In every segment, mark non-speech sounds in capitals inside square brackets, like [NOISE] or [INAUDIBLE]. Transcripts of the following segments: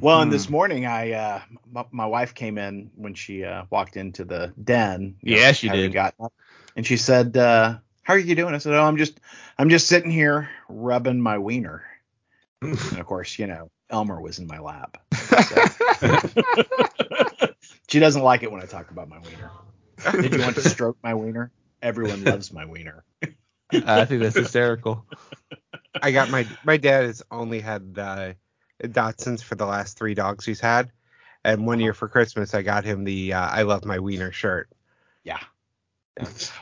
Well, and this morning, I uh, my, my wife came in when she uh, walked into the den. Yeah, she did. up, and she said, uh, "How are you doing?" I said, "Oh, I'm just I'm just sitting here rubbing my wiener." And of course, you know, Elmer was in my lap. [LAUGHS] She doesn't like it when I talk about my wiener. Did you want to stroke my wiener? Everyone loves my wiener. I think that's hysterical. I got my my dad has only had uh, Dachshunds for the last three dogs he's had, and one year for Christmas I got him the uh, I love my wiener shirt. Yeah.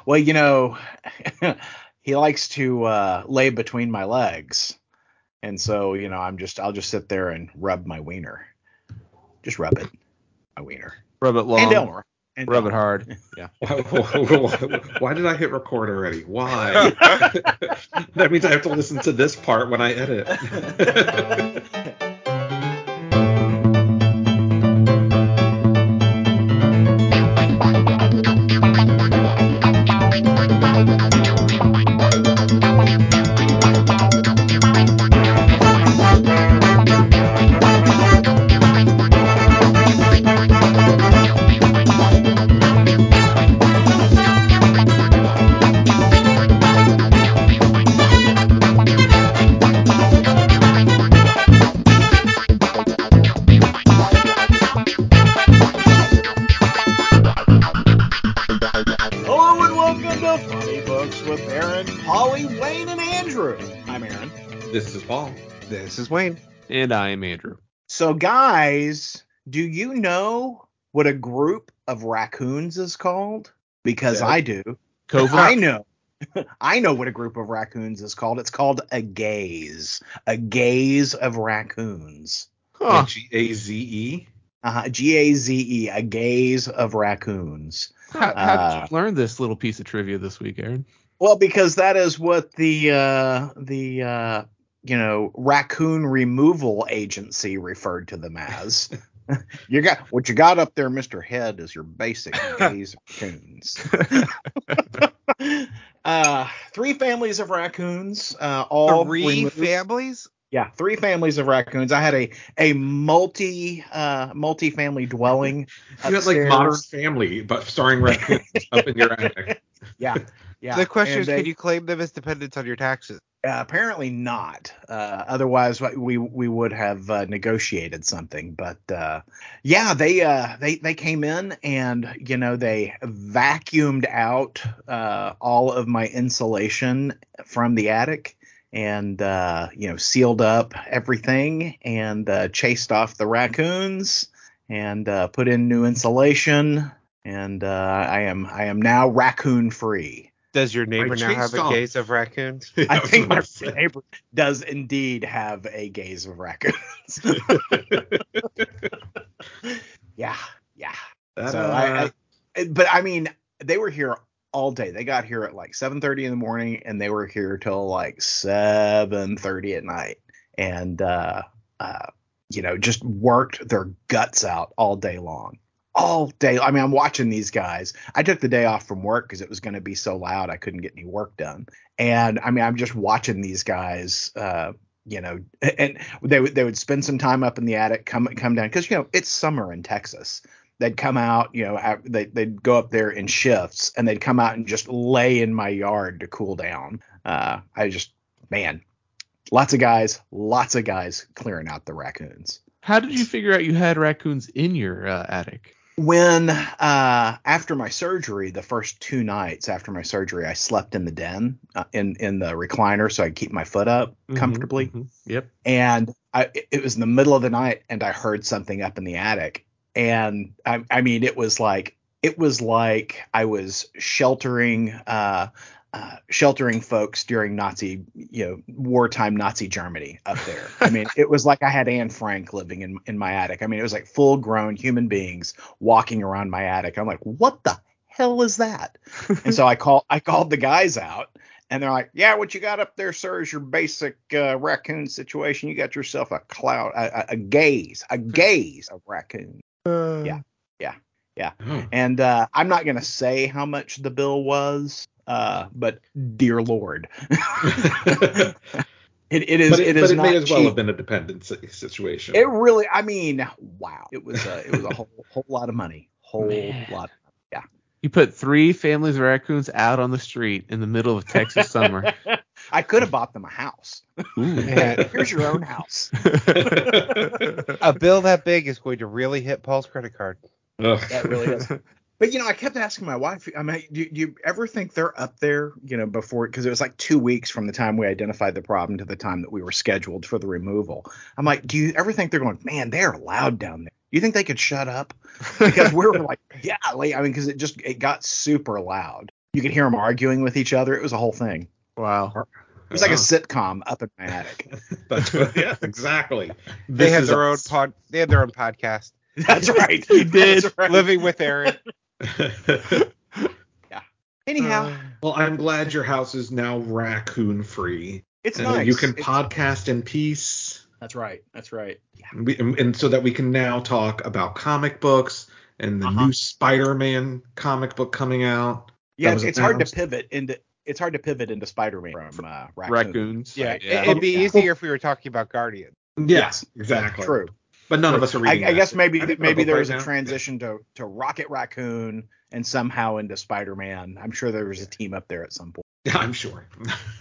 Well, you know, [LAUGHS] he likes to uh, lay between my legs, and so you know, I'm just I'll just sit there and rub my wiener, just rub it, my wiener, Rub it long. and Elmer, and Rub it hard. [LAUGHS] Yeah. Why, [LAUGHS] why- why did I hit record already? Why? that means I have to listen to this part when I edit. Books with Aaron, Polly, Wayne, and Andrew. I'm Aaron. this is Paul. This is Wayne. And I am Andrew. So, guys, do you know what a group of raccoons is called? Because Yeah. I do. COVID. I know. [LAUGHS] I know what a group of raccoons is called. It's called a gaze. A gaze of raccoons. Huh. G A Z E. Uh, G A Z E. A gaze of raccoons. How, how Uh, did you learn this little piece of trivia this week, Aaron? Well, because that is what the uh, the uh, you know raccoon removal agency referred to them as. [LAUGHS] you got what you got up there, Mister Head, is your basic [LAUGHS] gaze raccoons. [LAUGHS] uh, three families of raccoons, uh, all Three removed- families. Yeah, three families of raccoons. I had a a multi uh multi-family dwelling. You had like. Modern Family, but starring raccoons [LAUGHS] up in your attic. Yeah, yeah. the question And is, they- can you claim them as dependents on your taxes? Uh, apparently not. Uh, otherwise, we we would have uh, negotiated something. But uh, yeah, they uh, they they came in and you know they vacuumed out uh, all of my insulation from the attic and uh, you know sealed up everything and uh, chased off the raccoons and uh, put in new insulation. And uh, I am I am now raccoon free. Does your neighbor now have a gaze of raccoons? [LAUGHS] I think my about to say. neighbor does indeed have a gaze of raccoons. [LAUGHS] [LAUGHS] yeah, yeah. That, so uh, I, I, but I mean, they were here all day. They got here at like 7:30 in the morning, and they were here till like 7:30 at night, and uh, uh, you know, just worked their guts out all day long. All day. I mean, I'm watching these guys. I took the day off from work because it was going to be so loud I couldn't get any work done. And I mean, I'm just watching these guys. Uh, you know, and they would they would spend some time up in the attic, come come down because you know it's summer in Texas. They'd come out, you know, they they'd go up there in shifts, and they'd come out and just lay in my yard to cool down. Uh, I just, man, lots of guys, lots of guys clearing out the raccoons. How did you figure out you had raccoons in your uh, attic? when uh after my surgery the first two nights after my surgery i slept in the den uh, in in the recliner so i could keep my foot up Mhm, comfortably mhm. Yep. and i it was in the middle of the night and i heard something up in the attic and i i mean it was like it was like i was sheltering uh uh, sheltering folks during Nazi, you know, wartime Nazi Germany up there. I mean, [LAUGHS] it was like I had Anne Frank living in in my attic. I mean, it was like full grown human beings walking around my attic. I'm like, what the hell is that? and so I call I called the guys out, and they're like, yeah, what you got up there, sir, is your basic uh, raccoon situation. You got yourself a cloud, a, a- a gaze, a [LAUGHS] gaze of raccoon. Yeah. Yeah, yeah. Oh. And uh, I'm not gonna say how much the bill was, uh, but dear lord, it [LAUGHS] It, it is. but it, it but is it not may as well cheap. have been a dependency situation. It really. I mean, wow. It was. A, it was a [LAUGHS] whole whole lot of money. Whole Man. lot. Yeah. You put three families of raccoons out on the street in the middle of Texas summer. [LAUGHS] I could have bought them a house. [LAUGHS] Here's your own house. [LAUGHS] A bill that big is going to really hit Paul's credit card. Ugh. That really is. But you know, I kept asking my wife. I mean, do, do you ever think they're up there? You know, before because it was like two weeks from the time we identified the problem to the time that we were scheduled for the removal. I'm like, do you ever think they're going? Man, they're loud down there. You think they could shut up? Because we were like, yeah, like, I mean, because it just it got super loud. You could hear them arguing with each other. It was a whole thing. Wow. It was like a sitcom up in my attic. That's what, [LAUGHS] yeah, exactly. They had is their own pod. They had their own podcast. [LAUGHS] That's right. You [LAUGHS] did. Right. Living with Aaron. Yeah. Anyhow, Uh, well, I'm glad your house is now raccoon free. it's and nice. You can It's- podcast in peace. That's right. That's right. Yeah. And, we, and, and so that we can now talk about comic books and the Uh-huh. new Spider-Man comic book coming out. Yeah, it's, it's hard to pivot into it's hard to pivot into Spider-Man from uh, Raccoon. Raccoons. yeah, Yeah. It, would be Yeah. easier if we were talking about Guardian. Yes, exactly. True. But none of us are I, reading. I that. guess maybe I maybe I'll there was right a now. transition to to Rocket Raccoon and somehow into Spider-Man. I'm sure there was a team up there at some point. [LAUGHS] Yeah, I'm sure.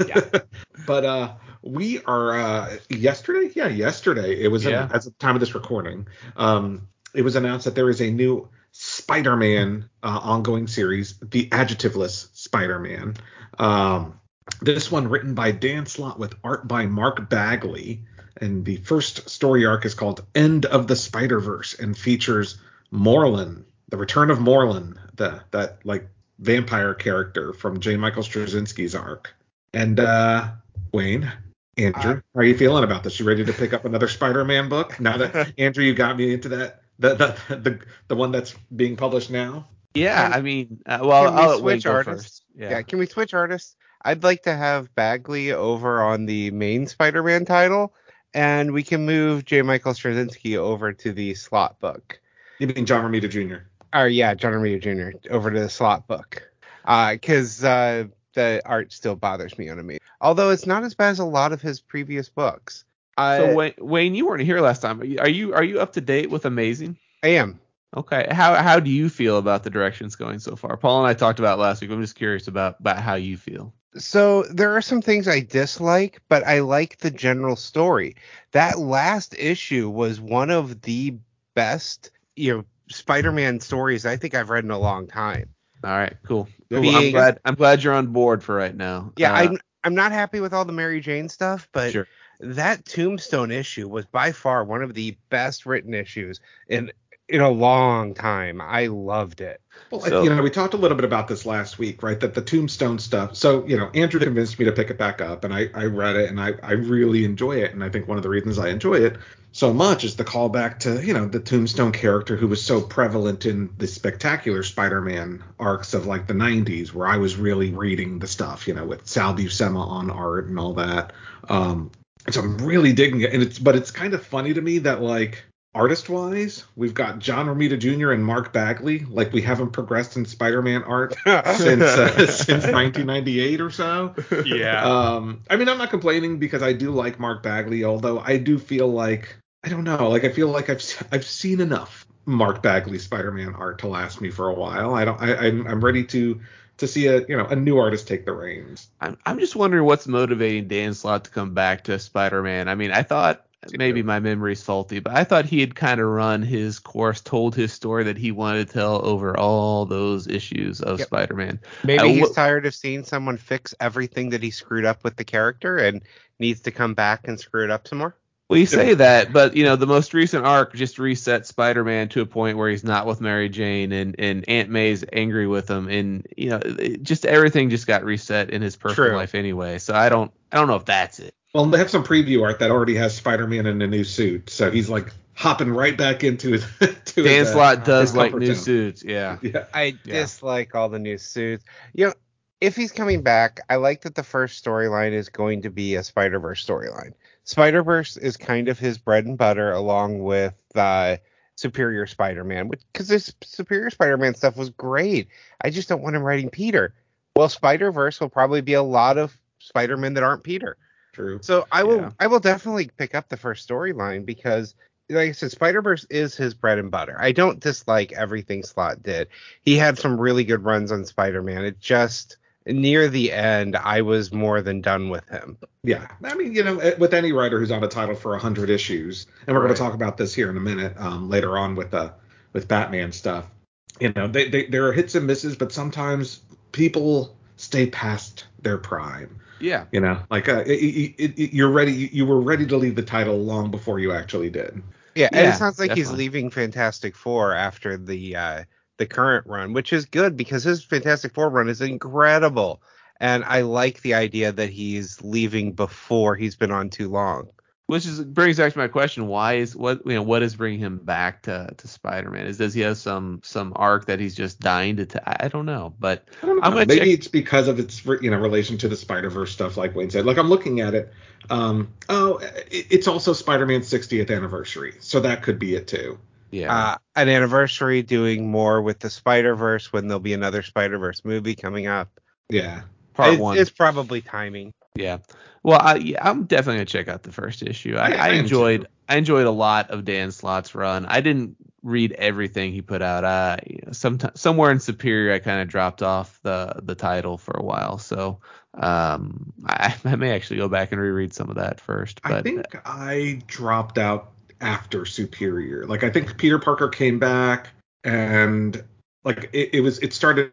Yeah. [LAUGHS] but uh we are uh yesterday, yeah, yesterday. It was Yeah. in, as the time of this recording. Um it was announced that there is a new Spider-Man uh, ongoing series, the Adjectiveless Spider-Man. Um this one written by Dan Slott with art by Mark Bagley. And the first story arc is called End of the Spider-Verse and features Morlun, the return of Morlun, the that like vampire character from J. Michael Straczynski's arc. And uh Wayne, Andrew, how are you feeling about this? You ready to pick up another Spider-Man book? Now that [LAUGHS] Andrew, you got me into that the the the, the one that's being published now. Yeah, I mean, uh, well, Can we I'll let switch artists? Yeah. Yeah. can we switch artists? I'd like to have Bagley over on the main Spider-Man title, and we can move J. Michael Straczynski over to the Slott book. You mean John Romita Jr. Or yeah, John Romita Jr. over to the Slott book. Because uh, the art still bothers me on a Although it's not as bad as a lot of his previous books. I, So Wayne, Wayne, you weren't here last time. Are you are you, up to date with Amazing? I am. Okay. How how do you feel about the directions going so far? Paul and I talked about last week. I'm just curious about about how you feel. So there are some things I dislike, but I like the general story. That last issue was one of the best, you know, Spider-Man stories I think I've read in a long time. All right, cool. cool. I'm glad I'm glad you're on board for right now. Yeah, Uh, I'm I'm not happy with all the Mary Jane stuff, but Sure. That Tombstone issue was by far one of the best written issues in in a long time. I loved it. Well, So- you know, we talked a little bit about this last week, right? That the Tombstone stuff. So, you know, Andrew convinced me to pick it back up, and I, I read it, and I, I really enjoy it. And I think one of the reasons I enjoy it so much is the callback to, you know, the Tombstone character who was so prevalent in the spectacular Spider-Man arcs of like the 90s, where I was really reading the stuff, you know, with Sal Buscema on art and all that. Um, so I'm really digging it, and it's but it's kind of funny to me that like artist wise, we've got John Romita Jr. and Mark Bagley. Like we haven't progressed in Spider-Man art [LAUGHS] since uh, since 1998 or so. yeah. Um, I mean, I'm not complaining because I do like Mark Bagley, although I do feel like I don't know, like I feel like I've I've seen enough Mark Bagley Spider-Man art to last me for a while. I don't. I, I'm I'm ready to to see a you know a new artist take the reins. I'm I'm just wondering what's motivating Dan Slott to come back to Spider-Man. I mean, I thought maybe my memory's faulty, but I thought he had kind of run his course, told his story that he wanted to tell over all those issues of Yep. Spider-Man. Maybe Uh, he's wh- tired of seeing someone fix everything that he screwed up with the character and needs to come back and screw it up some more. Well, you say that, but you know, the most recent arc just reset Spider-Man to a point where he's not with Mary Jane, and and Aunt May's angry with him, and you know, it, just everything just got reset in his personal True. life anyway. So I don't, I don't know if that's it. Well, they have some preview art that already has Spider-Man in a new suit, so he's like hopping right back into his. [LAUGHS] to Dan his, uh, Slott does his like new zone. suits, yeah. [LAUGHS] Yeah. I Yeah. dislike all the new suits. You know, if he's coming back, I like that the first storyline is going to be a Spider Verse storyline. Spider Verse is kind of his bread and butter, along with uh, Superior Spider Man, because this Superior Spider Man stuff was great. I just don't want him writing Peter. Well, Spider Verse will probably be a lot of Spider Men that aren't Peter. True. So I will Yeah. I will definitely pick up the first storyline because like I said, Spider Verse is his bread and butter. I don't dislike everything Slott did. He had some really good runs on Spider Man. It just near the end, I was more than done with him. Yeah, I mean, you know, eh, with any writer who's on a title for hundred issues, and we're going to talk about this here in a minute, um, later on with uh, with Batman stuff. You know, they, they there are hits and misses, but sometimes people stay past their prime. Yeah. You know, like uh, it, it, it, you're ready, you, you were ready to leave the title long before you actually did. Yeah, and it sounds like he's leaving Fantastic Four after the uh the current run, which is good because his Fantastic Four run is incredible. And I like the idea that he's leaving before he's been on too long. Which is brings back to my question: Why is what you know what is bringing him back to to Spider-Man? Is does he have some some arc that he's just dying to? T- I don't know, but I don't know. Maybe check- it's because of its you know relation to the Spider Verse stuff, like Wayne said. Like I'm looking at it. Um, oh, it, it's also Spider Man's 60th anniversary, so that could be it too. Yeah, Uh an anniversary doing more with the Spider Verse when there'll be another Spider Verse movie coming up. Yeah. part it's, one. it's probably timing. Yeah. Well, I, yeah, I'm definitely gonna check out the first issue. I, I- I enjoyed too. I enjoyed a lot of Dan Slott's run. I didn't read everything he put out. Uh, you know, sometime somewhere in Superior, I kind of dropped off the the title for a while. So um, I, [LAUGHS] I may actually go back and reread some of that first. But I think I dropped out after Superior. Like I think Peter Parker came back and like it, it was it started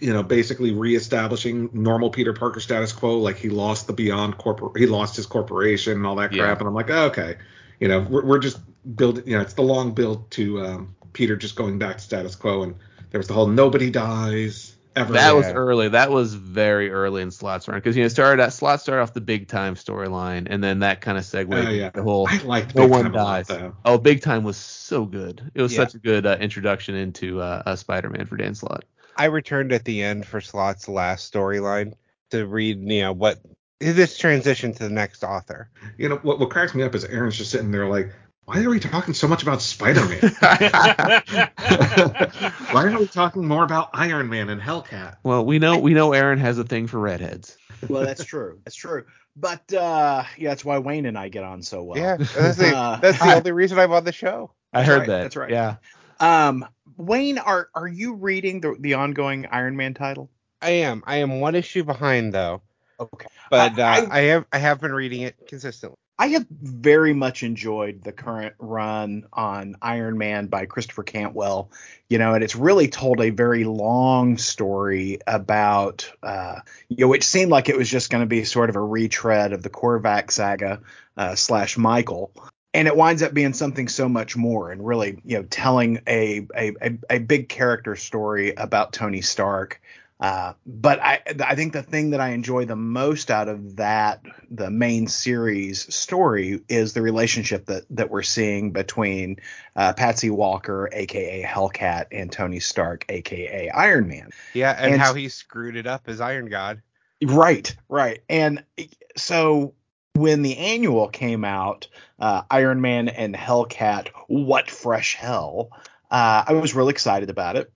you know basically reestablishing normal Peter Parker status quo. Like he lost the Beyond corpor he lost his corporation and all that Yeah. crap. And I'm like, oh, okay, you know we're, we're just building. You know it's the long build to um, Peter just going back to status quo. And there was the whole nobody dies ever. that was early. That was very early in Slott's run because you know started at Slot started off the big time storyline, and then that kind of segued Oh, yeah. the whole I liked no Big one Time a lot, though. Oh, Big Time was so good. It was Yeah. such a good uh, introduction into uh, uh, Spider-Man for Dan Slott. I returned at the end for Slott's last storyline to read, you know, what this transition to the next author. You know what? What cracks me up is Aaron's just sitting there like, why are we talking so much about Spider-Man? [LAUGHS] [LAUGHS] why are we talking more about Iron Man and Hellcat? Well, we know we know Aaron has a thing for redheads. well, that's true. That's true. But uh, yeah, that's why Wayne and I get on so well. yeah, that's the, Uh, that's the [LAUGHS] only reason I'm on the show. I heard right, that. that's right. Yeah. Um, Wayne, are are you reading the the ongoing Iron Man title? I am. I am one issue behind though, Okay. but uh, I- I, have I have been reading it consistently. I have very much enjoyed the current run on Iron Man by Christopher Cantwell. You know, and it's really told a very long story about, uh, you know, it seemed like it was just going to be sort of a retread of the Korvac saga uh, slash Michael. And it winds up being something so much more, and really, you know, telling a a, a, a big character story about Tony Stark. Uh, but I I think the thing that I enjoy the most out of that the main series story is the relationship that that we're seeing between uh, Patsy Walker, aka Hellcat, and Tony Stark, aka Iron Man. Yeah, and, And- how he screwed it up as Iron God. Right, right. And so when the annual came out, uh, Iron Man and Hellcat, what fresh hell? Uh, I was really excited about it.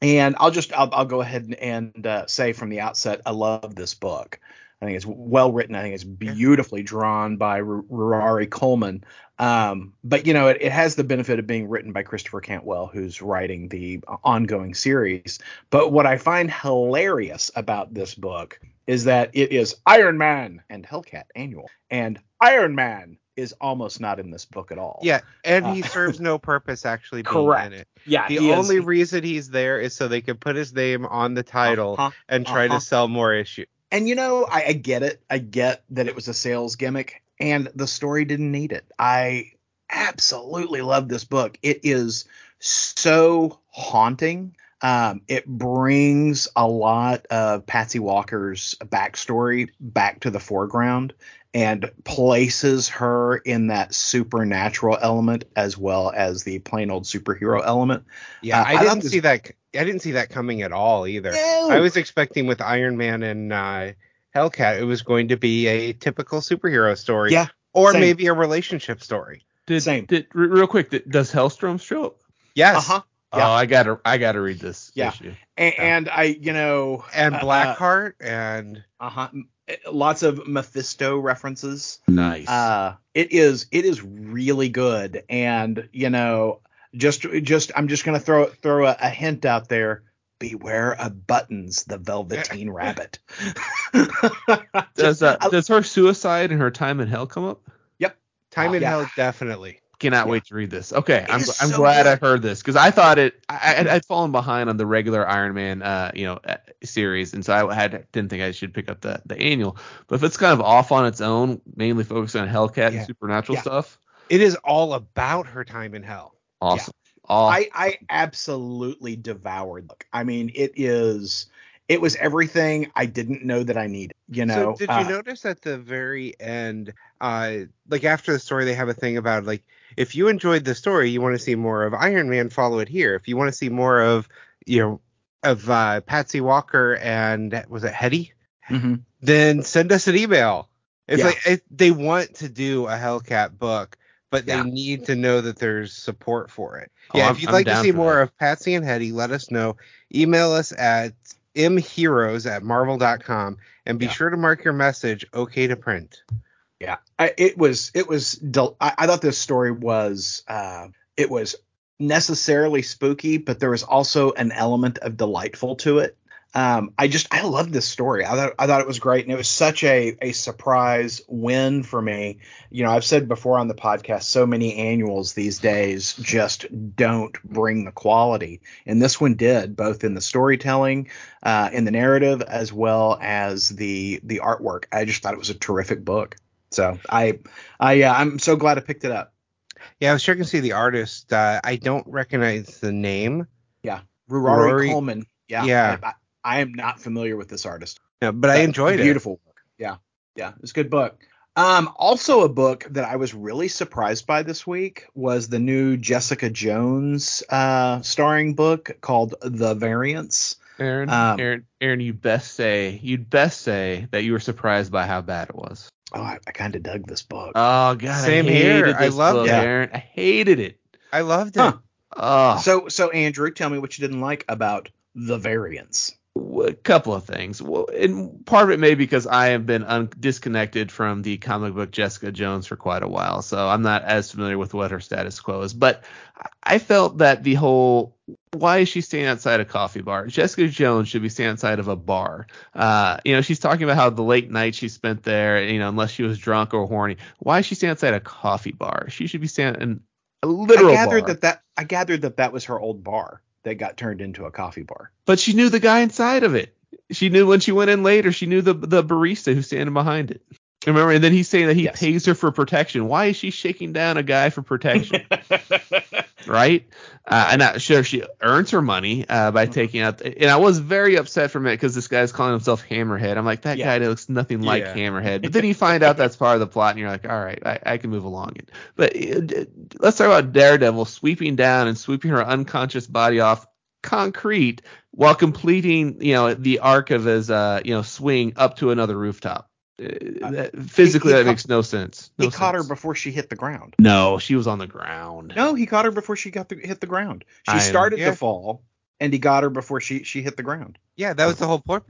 And I'll just I'll, I'll go ahead and, and uh, say from the outset, I love this book. I think it's well written. I think it's beautifully drawn by R- Ruairí Coleman. Um, but you know, it, it has the benefit of being written by Christopher Cantwell, who's writing the ongoing series. But what I find hilarious about this book is that it is Iron Man and Hellcat annual, and Iron Man is almost not in this book at all. Yeah, and Uh, he [LAUGHS] serves no purpose actually being Correct. in it. yeah. The he is- only reason he's there is so they can put his name on the title Uh-huh, and try uh-huh. to sell more issues. And you know, I, I get it. I get that it was a sales gimmick, and the story didn't need it. I absolutely love this book. It is so haunting. Um, it brings a lot of Patsy Walker's backstory back to the foreground and places her in that supernatural element as well as the plain old superhero element. Yeah, Uh, I I didn't this- see that. I didn't see that coming at all either. No. I was expecting with Iron Man and uh, Hellcat, it was going to be a typical superhero story. Yeah, or same. maybe a relationship story. Did, Same. Did, re- real quick, did, does Hellstrom show up? Yes. Uh-huh. Yeah. Oh, I gotta I gotta read this Yeah. issue. And, and I, you know, And uh, Blackheart and Uh huh. lots of Mephisto references. Nice. Uh, it is it is really good, and you know, just just I'm just gonna throw throw a, a hint out there. Beware of Buttons, the Velveteen [LAUGHS] Rabbit. does uh, [LAUGHS] does her suicide and her time in hell come up? Yep. Time in Yeah. Hell, definitely. Cannot Yeah. wait to read this. Okay, I'm I'm so glad I heard this because I thought it I, I I'd fallen behind on the regular Iron Man uh you know uh, series, and so I had didn't think I should pick up the the annual. But if it's kind of off on its own, mainly focused on Hellcat Yeah. and supernatural Yeah. stuff, It is all about her time in hell. awesome. Awesome. I, I absolutely devoured. Look, I mean, it is it was everything I didn't know that I needed. You know, so did you Uh, notice at the very end, uh, like after the story, they have a thing about like if you enjoyed the story, you want to see more of Iron Man, follow it here. If you want to see more of, you know, of uh, Patsy Walker and was it Hedy, mhm. then send us an email. It's Yeah. like it, they want to do a Hellcat book, but they need to know that there's support for it. Oh, Yeah, I'm- if you'd I'm like to see more that. of Patsy and Hedy, let us know. Email us at mheroes at marvel.com and be Yeah. sure to mark your message okay to print. Yeah, I, it was it was. Del- I, I thought this story was uh, it was necessarily spooky, but there was also an element of delightful to it. Um, I just I loved this story. I thought I thought it was great, and it was such a a surprise win for me. You know, I've said before on the podcast, so many annuals these days just don't bring the quality, and this one did, both in the storytelling, uh, in the narrative, as well as the the artwork. I just thought it was a terrific book. So I I uh, I'm so glad I picked it up. Yeah, I was checking to see the artist. Uh, I don't recognize the name, Yeah, Ruairí Rory- Coleman. Yeah. Yeah. I, I, am not familiar with this artist. yeah, but I enjoyed it. Beautiful work. Yeah. Yeah. It's a good book. Um, also a book that I was really surprised by this week was the new Jessica Jones uh starring book called The Variants. Aaron, um, Aaron, Aaron, you best say you'd best say that you were surprised by how bad it was. Oh, I, I kind of dug this book. Oh god, Same I here. hated I loved book, it. Aaron. I hated it. I loved it. Huh. Oh, so so Andrew, tell me what you didn't like about The Variants. a couple of things. Well, and part of it may be because I have been un- disconnected from the comic book Jessica Jones for quite a while, so I'm not as familiar with what her status quo is. But I felt that the whole why is she standing outside a coffee bar? Jessica Jones should be standing outside of a bar. Uh, you know, she's talking about how the late night she spent there, you know, unless she was drunk or horny. Why is she standing outside a coffee bar? She should be standing in a literal I gathered bar. that that I gathered that that was her old bar that got turned into a coffee bar. But she knew the guy inside of it. She knew when she went in later. She knew the the barista who's standing behind it. Remember, and then he's saying that he Yes. pays her for protection. Why is she shaking down a guy for protection? [LAUGHS] right? Uh, and uh, sure, she earns her money uh, by taking out. And I was very upset from it because this guy's calling himself Hammerhead. I'm like, that Yeah. guy looks nothing like Yeah. Hammerhead. But then you [LAUGHS] find out that's part of the plot, and you're like, all right, I, I can move along it. But uh, let's talk about Daredevil sweeping down and sweeping her unconscious body off concrete while completing, you know, the arc of his, uh, you know, swing up to another rooftop. Uh, that- physically, he that ca- makes no sense. No he caught her before she hit the ground. No, she was on the ground. No, he caught her before she got the, hit the ground. She I am- started yeah. to fall, and he got her before she she hit the ground. Yeah, that was the whole point.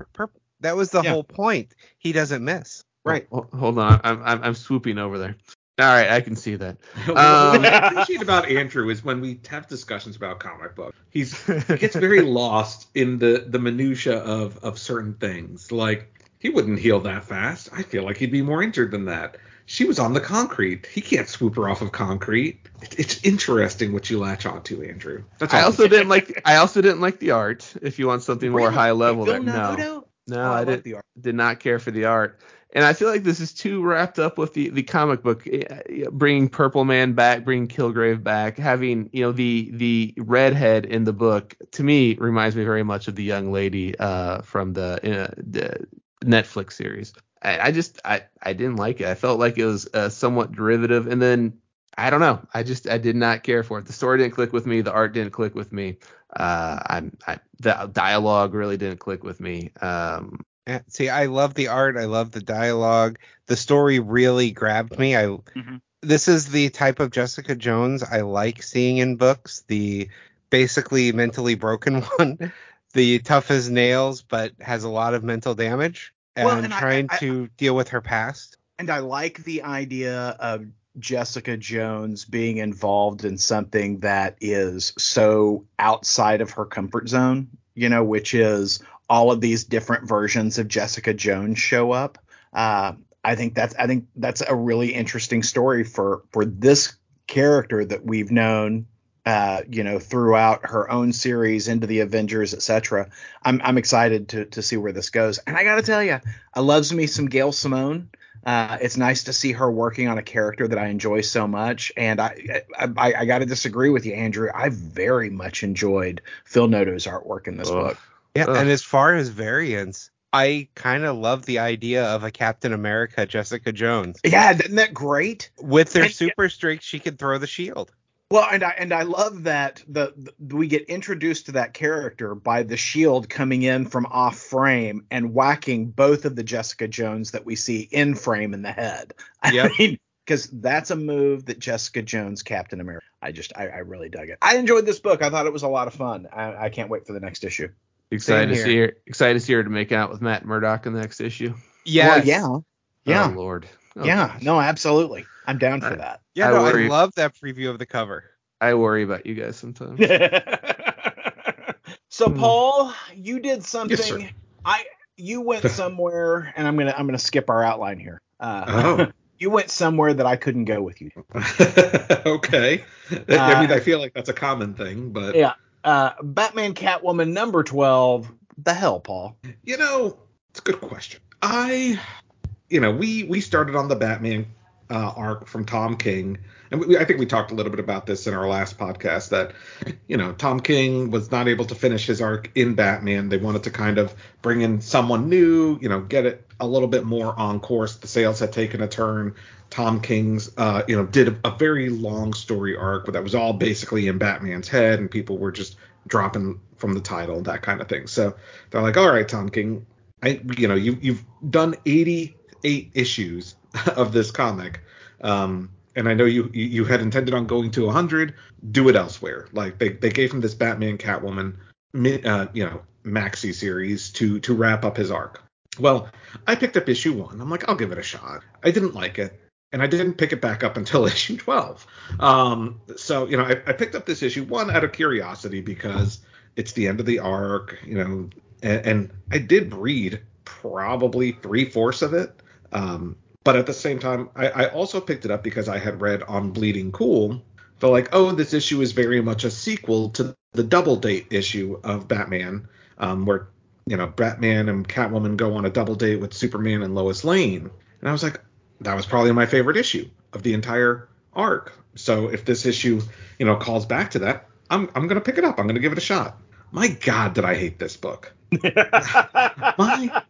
that was the Yeah. whole point. He doesn't miss. Right. Ho- Hold on, I'm, I'm I'm swooping over there. All right, I can see that. [LAUGHS] what Um, I appreciate about Andrew is when we have discussions about comic book, he's he gets very [LAUGHS] lost in the the minutia of of certain things. Like he wouldn't heal that fast. I feel like he'd be more injured than that. She was on the concrete. He can't swoop her off of concrete. It, it's interesting what you latch onto, Andrew. That's. I also didn't like I also didn't like the art. If you want something more high level, there, no, no, Oh, I the art. did not care for the art. And I feel like this is too wrapped up with the, the comic book, eh, bringing Purple Man back, bringing Kilgrave back, having you know the the redhead in the book. To me, reminds me very much of the young lady uh, from the, uh, the Netflix series. I, I just I I didn't like it. I felt like it was uh, somewhat derivative, and then I don't know. I just I did not care for it. The story didn't click with me. The art didn't click with me. Uh, I'm I, the dialogue really didn't click with me. Um, See, I love the art. I love the dialogue. The story really grabbed me. I Mhm. this is the type of Jessica Jones I like seeing in books. The basically mentally broken [LAUGHS] one, the tough as nails but has a lot of mental damage. and, Well, and trying I- to deal with her past. And I like the idea of Jessica Jones being involved in something that is so outside of her comfort zone, you know, which is all of these different versions of Jessica Jones show up. Uh, I think that's I think that's a really interesting story for for this character that we've known uh, you know, throughout her own series into the Avengers, etc. I'm I'm excited to to see where this goes. And I got to tell you, I loves me some Gail Simone. Uh, it's nice to see her working on a character that I enjoy so much. And I I, I, I got to disagree with you, Andrew. I very much enjoyed Phil Noto's artwork in this Ugh. book. Yeah, Ugh. and as far as variants, I kind of love the idea of a Captain America Jessica Jones. Yeah, isn't that great? With their And- super strength, she can throw the shield. Well, and I and I love that the, the we get introduced to that character by the shield coming in from off frame and whacking both of the Jessica Jones that we see in frame in the head. [LAUGHS] I Yep. mean, because that's a move that Jessica Jones, Captain America. I just I, I really dug it. I enjoyed this book. I thought it was a lot of fun. I, I can't wait for the next issue. Excited to see her. Excited to see her to make out with Matt Murdock in the next issue. Yeah. Well, yeah, Oh yeah, Lord. Oh, yeah. gosh. No, absolutely. I'm down for that. Yeah, I no, I love that preview of the cover. I worry about you guys sometimes. [LAUGHS] so Hmm. Paul, you did something. Yes. I you went [LAUGHS] somewhere, and I'm gonna I'm gonna skip our outline here. Uh, Oh. [LAUGHS] you went somewhere that I couldn't go with you. okay. I mean, I feel like that's a common thing, but Yeah. Uh, Batman Catwoman number twelve. The hell, Paul? you know, it's a good question. I, you know, we we started on the Batman uh, arc from Tom King, and we, I think we talked a little bit about this in our last podcast that, you know, Tom King was not able to finish his arc in Batman. They wanted to kind of bring in someone new, you know, get it a little bit more on course. The sales had taken a turn. Tom King's, uh, you know, did a, a very long story arc, but that was all basically in Batman's head, and people were just dropping from the title, that kind of thing. So they're like, all right, Tom King, I, you know, you, you've done 88 issues [LAUGHS] of this comic, um, and I know you, you had intended on going to 100. Do it elsewhere. Like they, they gave him this Batman Catwoman, uh, you know, maxi series to to wrap up his arc. Well, I picked up issue one. I'm like, I'll give it a shot. I didn't like it, and I didn't pick it back up until [LAUGHS] issue 12. Um, so you know, I, I picked up this issue one out of curiosity because it's the end of the arc, you know, and, and I did read probably three fourths of it. Um, but at the same time, I, I also picked it up because I had read on Bleeding Cool. Felt like, oh, this issue is very much a sequel to the double date issue of Batman, um, where you know Batman and Catwoman go on a double date with Superman and Lois Lane. And I was like, that was probably my favorite issue of the entire arc. So if this issue, you know, calls back to that, I'm I'm gonna pick it up. I'm gonna give it a shot. My God, did I hate this book? [LAUGHS] My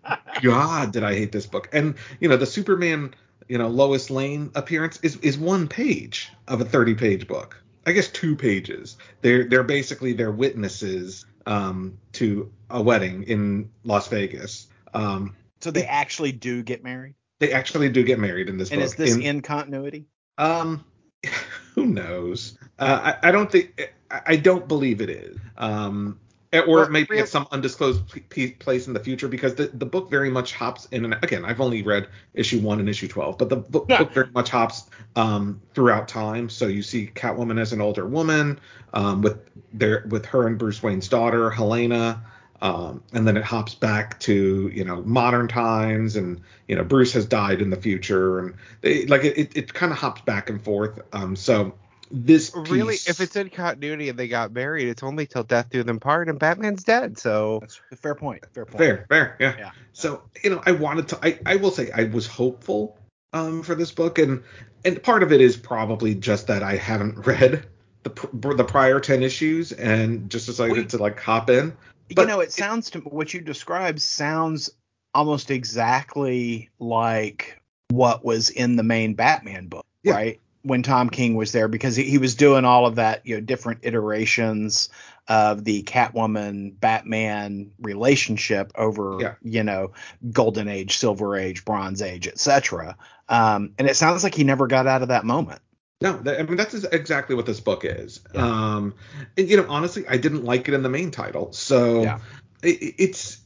God, did I hate this book? And you know, the Superman, you know, Lois Lane appearance is is one page of a 30 page book. I guess two pages. They're they're basically their witnesses um, to a wedding in Las Vegas. Um, So they actually do get married, they actually do get married in this and book. is this In- in continuity? um, [LAUGHS] who knows? Uh, I, I don't think. I, I don't believe it is. Um, or Well, it may be real- at some undisclosed p- place in the future because the, the book very much hops in and again I've only read issue one and issue twelve, but the book, Yeah. book very much hops um, throughout time. So you see Catwoman as an older woman um, with their with her and Bruce Wayne's daughter Helena. Um, and then it hops back to you know modern times and you know Bruce has died in the future and they, like it, it, it kind of hops back and forth. Um, so this Really, piece- if it's in continuity and they got married, it's only till death do them part, and Batman's dead. So That's a fair point. Fair point. fair, fair, yeah. Yeah. So you know, I wanted to. I, I will say I was hopeful um, for this book, and and part of it is probably just that I haven't [LAUGHS] read the the prior ten issues, and just decided Well, you- to like hop in. you But know, it sounds to what you described sounds almost exactly like what was in the main Batman book, Yeah. right? When Tom King was there, because he, he was doing all of that, you know, different iterations of the Catwoman Batman relationship over, Yeah. you know, Golden Age, Silver Age, Bronze Age, etc. Um, and it sounds like he never got out of that moment. No, that, I mean that's exactly what this book is. Yeah. Um, and you know, honestly, I didn't like it in the main title, so Yeah. it, it's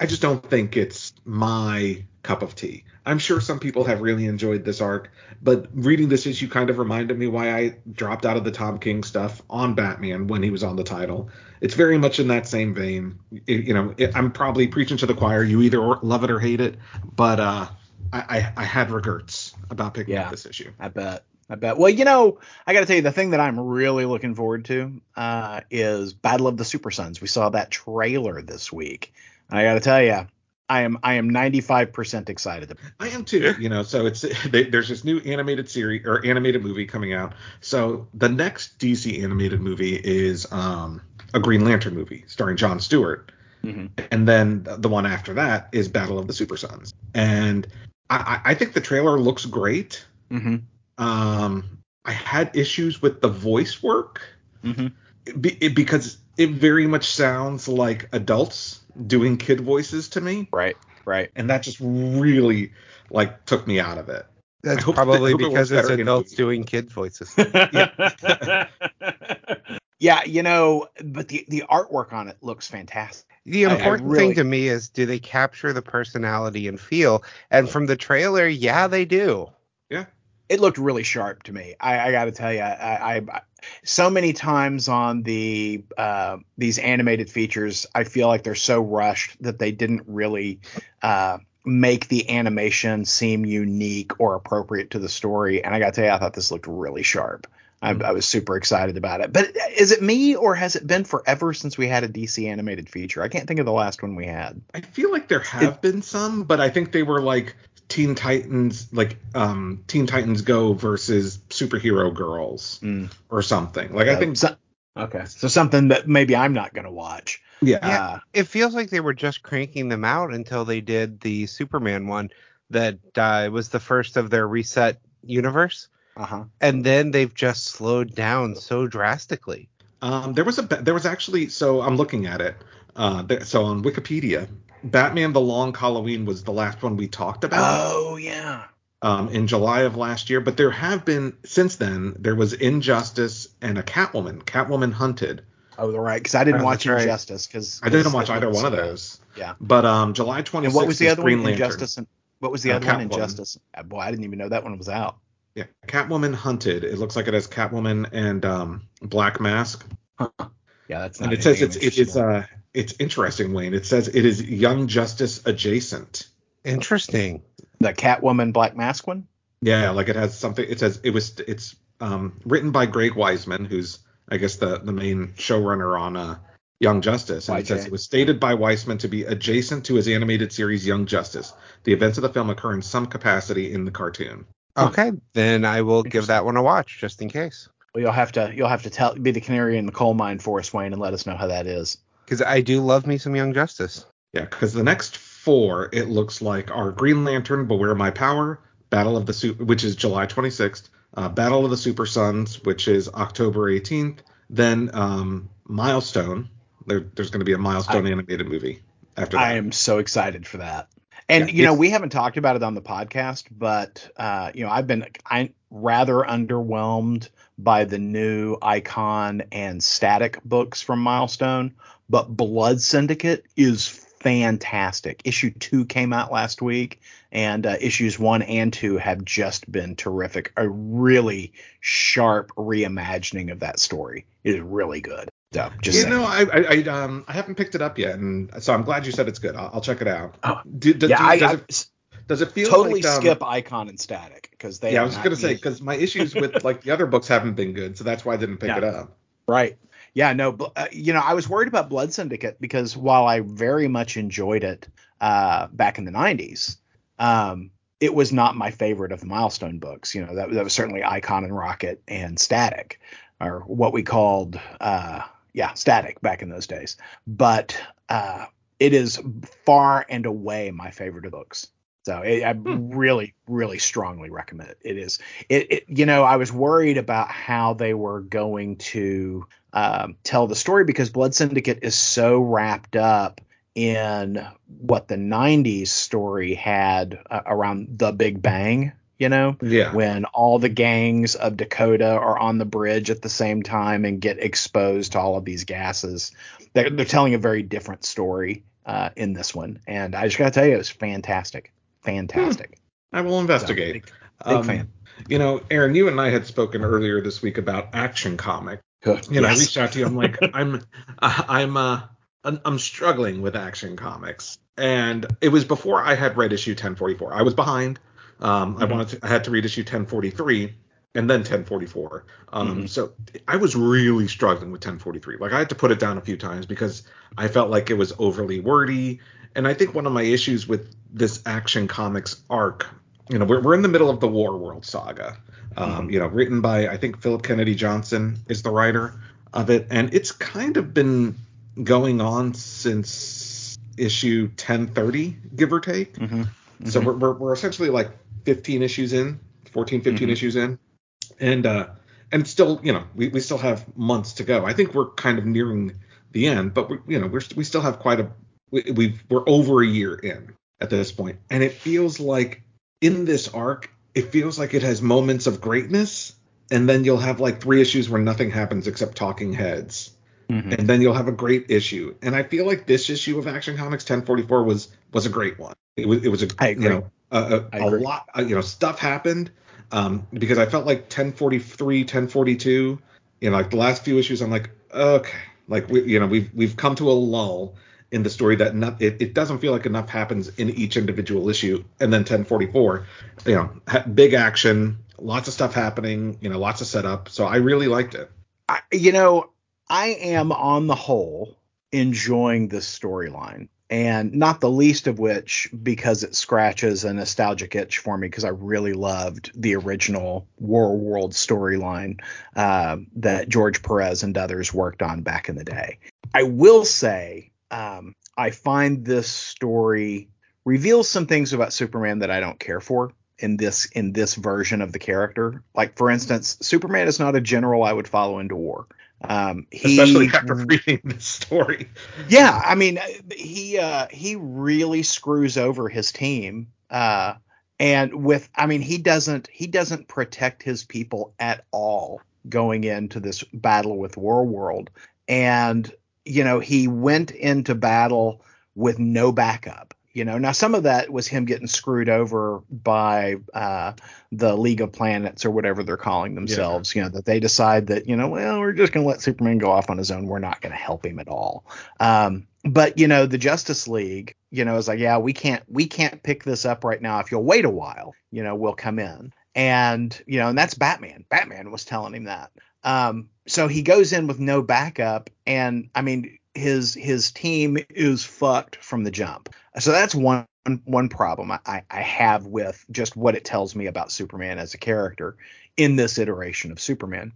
I just don't think it's my cup of tea. I'm sure some people have really enjoyed this arc, but reading this issue kind of reminded me why I dropped out of the Tom King stuff on Batman when he was on the title. It's very much in that same vein. It- you know, it, I'm probably preaching to the choir. You either love it or hate it, but uh, I, I, I had regrets about picking Yeah. up this issue. I bet. I bet. Well, you know, I got to tell you, the thing that I'm really looking forward to uh, is Battle of the Super Sons. We saw that trailer this week. I got to tell you, I am I am 95% excited. I am too. You know, so it's [LAUGHS] they, there's this new animated series or animated movie coming out. So the next DC animated movie is um, a Green Lantern movie starring John Stewart, Mhm. and then the one after that is Battle of the Super Sons. And I, I I think the trailer looks great. Mm-hmm. Um, I had issues with the voice work Mm-hmm. be, it, because it very much sounds like adults doing kid voices to me, Right. Right. and that just really like took me out of it. That's probably I hope it because it's adults doing kid voices. yeah, [LAUGHS] [LAUGHS] yeah, you know, but the the artwork on it looks fantastic. The I- I important really- thing to me is do they capture the personality and feel? And from the trailer, yeah, they do. It looked really sharp to me. I, I got to tell you, I, I so many times on the uh, these animated features, I feel like they're so rushed that they didn't really uh, make the animation seem unique or appropriate to the story. And I got to tell you, I thought this looked really sharp. I, I was super excited about it. But is it me or has it been forever since we had a DC animated feature? I can't think of the last one we had. I feel like there have been some, but I think they were like Teen Titans, like um Teen Titans Go versus Superhero Girls Mm. or something. Like I think, So- okay, so something that maybe I'm not going to watch. yeah, Yeah. It feels like they were just cranking them out until they did the Superman one that uh, was the first of their reset universe. uh huh. And then they've just slowed down so drastically. Um, there was a there was actually so I'm looking at it. Uh, so on Wikipedia, Batman: The Long Halloween was the last one we talked about Oh yeah. um, in July of last year. But there have been since then. There was Injustice and a Catwoman. Catwoman Hunted. Oh, they're right. Because I didn't Oh, watch right. Injustice. Because I didn't watch either one of those. Yeah. But um, July 26th. And what was the other Green one? Lantern. Injustice. And what was the Uh, other one? Catwoman. Injustice. Uh, Boy, I didn't even know that one was out. Yeah, Catwoman Hunted. It looks like it has Catwoman and um, Black Mask. Yeah, that's not. and it says it's I'm it is interested uh it's interesting, Wayne. It says it is Young Justice adjacent. Interesting. the Catwoman Black Mask one. Yeah, like it has something. It says it was it's um written by Greg Weisman, who's I guess the the main showrunner on uh Young Justice, and it says it was stated by Weisman to be adjacent to his animated series Young Justice. The events of the film occur in some capacity in the cartoon. Okay, then I will give that one a watch just in case. Well, you'll have to you'll have to tell be the canary in the coal mine for us, Wayne, and let us know how that is. Because I do love me some Young Justice. Yeah, because the next four, it looks like are Green Lantern, Beware My Power, Battle of the Super, which is July 26th, uh, Battle of the Super Sons, which is October 18th, then um, Milestone. There, there's going to be a Milestone animated movie after that. I am so excited for that. And Yeah, you know, we haven't talked about it on the podcast, but uh, you know, I've been I rather underwhelmed by the new Icon and Static books from Milestone, but Blood Syndicate is fantastic. Issue 2 came out last week and uh, issues 1 and 2 have just been terrific. A really sharp reimagining of that story. It is really good. So, just you saying. know, I, I, I um I haven't picked it up yet, and so I'm glad you said it's good. I'll, I'll check it out. Oh, Do- do- yeah, do- I, does, I it, does it feel totally like, um, skip Icon and Static because they Yeah, I was gonna say because my issues with like the other books haven't been good, so that's why I didn't pick Yeah. it up. Right. Yeah, no, uh, you know, I was worried about Blood Syndicate because while I very much enjoyed it uh, back in the 90s, um, it was not my favorite of the Milestone books. You know, that, that was certainly Icon and Rocket and Static, or what we called, uh, yeah, Static back in those days. But uh, it is far and away my favorite of books. So it, I really, really strongly recommend it. It is, it, it, you know, I was worried about how they were going to um, tell the story because Blood Syndicate is so wrapped up in what the 90s story had uh, around the Big Bang, you know, Yeah. when all the gangs of Dakota are on the bridge at the same time and get exposed to all of these gases. They're, they're telling a very different story uh, in this one, and I just gotta tell you, it was fantastic, fantastic. I will investigate. big- Big Um, fan. You know, Aaron, you and I had spoken earlier this week about Action Comic. You know, I reached out to you. I'm like, [LAUGHS] I'm, uh, I'm, uh, I'm, struggling with Action Comics, and it was before I had read issue 1044. I was behind. Um, I Mhm. wanted to, I had to read issue 1043 and then 1044. Um, Mhm. so I was really struggling with 1043. Like I had to put it down a few times because I felt like it was overly wordy. And I think one of my issues with this Action Comics arc, you know, we're, we're in the middle of the War World saga. Um, Mhm. You know, written by I think Philip Kennedy Johnson is the writer of it, and it's kind of been going on since issue 1030, give or take. Mhm. So Mhm. we're, we're, we're essentially like 15 issues in, 14, 15 Mhm. issues in, and uh, and still, you know, we, we still have months to go. I think we're kind of nearing the end, but we, you know, we're we still have quite a we, we've we're over a year in at this point, and it feels like in this arc, it feels like it has moments of greatness, and then you'll have like three issues where nothing happens except talking heads Mhm. and then you'll have a great issue. And I feel like this issue of Action Comics 1044 was was a great one. It was it was a I agree. you know a agree. lot uh, you know stuff happened um because I felt like 1043 1042 you know like the last few issues I'm like okay like we you know we've we've come to a lull in the story that not, it, it doesn't feel like enough happens in each individual issue. And then 1044 you know ha- big action lots of stuff happening you know lots of setup. So I really liked it. I, you know, I am on the whole enjoying this storyline, and not the least of which because it scratches a nostalgic itch for me because I really loved the original War World storyline uh, that George Perez and others worked on back in the day. I will say, um, I find this story reveals some things about Superman that I don't care for in this in this version of the character. Like for instance, Superman is not a general I would follow into war. Um, he, especially after [LAUGHS] reading this story yeah, I mean, he uh, he really screws over his team, uh, and with, I mean, he doesn't he doesn't protect his people at all going into this battle with War World, and you know he went into battle with no backup. You know, now some of that was him getting screwed over by uh, the League of Planets or whatever they're calling themselves. You know, that they decide that you know, well, we're just going to let Superman go off on his own. We're not going to help him at all. Um, but you know, the Justice League, you know, is like, yeah, we can't we can't pick this up right now. If you'll wait a while, you know, we'll come in. And you know, and that's Batman. Batman was telling him that. Um, so he goes in with no backup, and I mean, his his team is fucked from the jump. So that's one one problem I, I have with just what it tells me about Superman as a character in this iteration of Superman.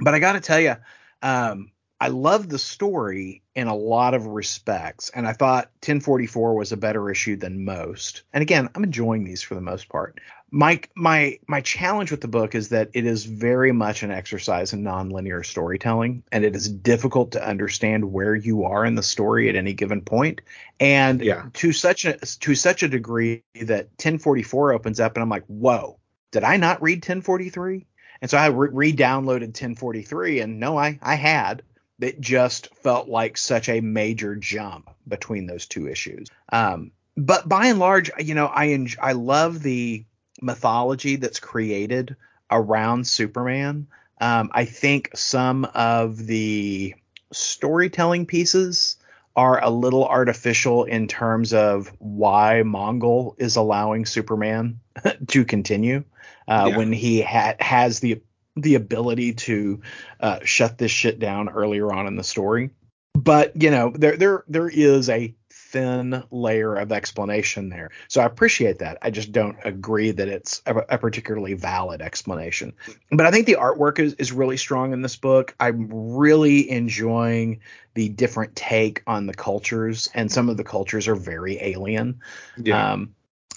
But I got to tell you, um, I love the story in a lot of respects, and I thought 1044 was a better issue than most. And again, I'm enjoying these for the most part. My my my challenge with the book is that it is very much an exercise in nonlinear storytelling, and it is difficult to understand where you are in the story at any given point. And Yeah. to such a to such a degree that 1044 opens up, and I'm like, whoa, did I not read 1043? And so I re- re-downloaded 1043, and no, I I had. It just felt like such a major jump between those two issues. Um, but by and large, you know, I enj- I love the mythology that's created around Superman. Um, I think some of the storytelling pieces are a little artificial in terms of why Mongul is allowing Superman [LAUGHS] to continue uh, Yeah. when he ha- has the the ability to uh, shut this shit down earlier on in the story. But you know, there there there is a thin layer of explanation there. So I appreciate that. I just don't agree that it's a, a particularly valid explanation. But I think the artwork is, is really strong in this book. I'm really enjoying the different take on the cultures, and some of the cultures are very alien. yeah Um,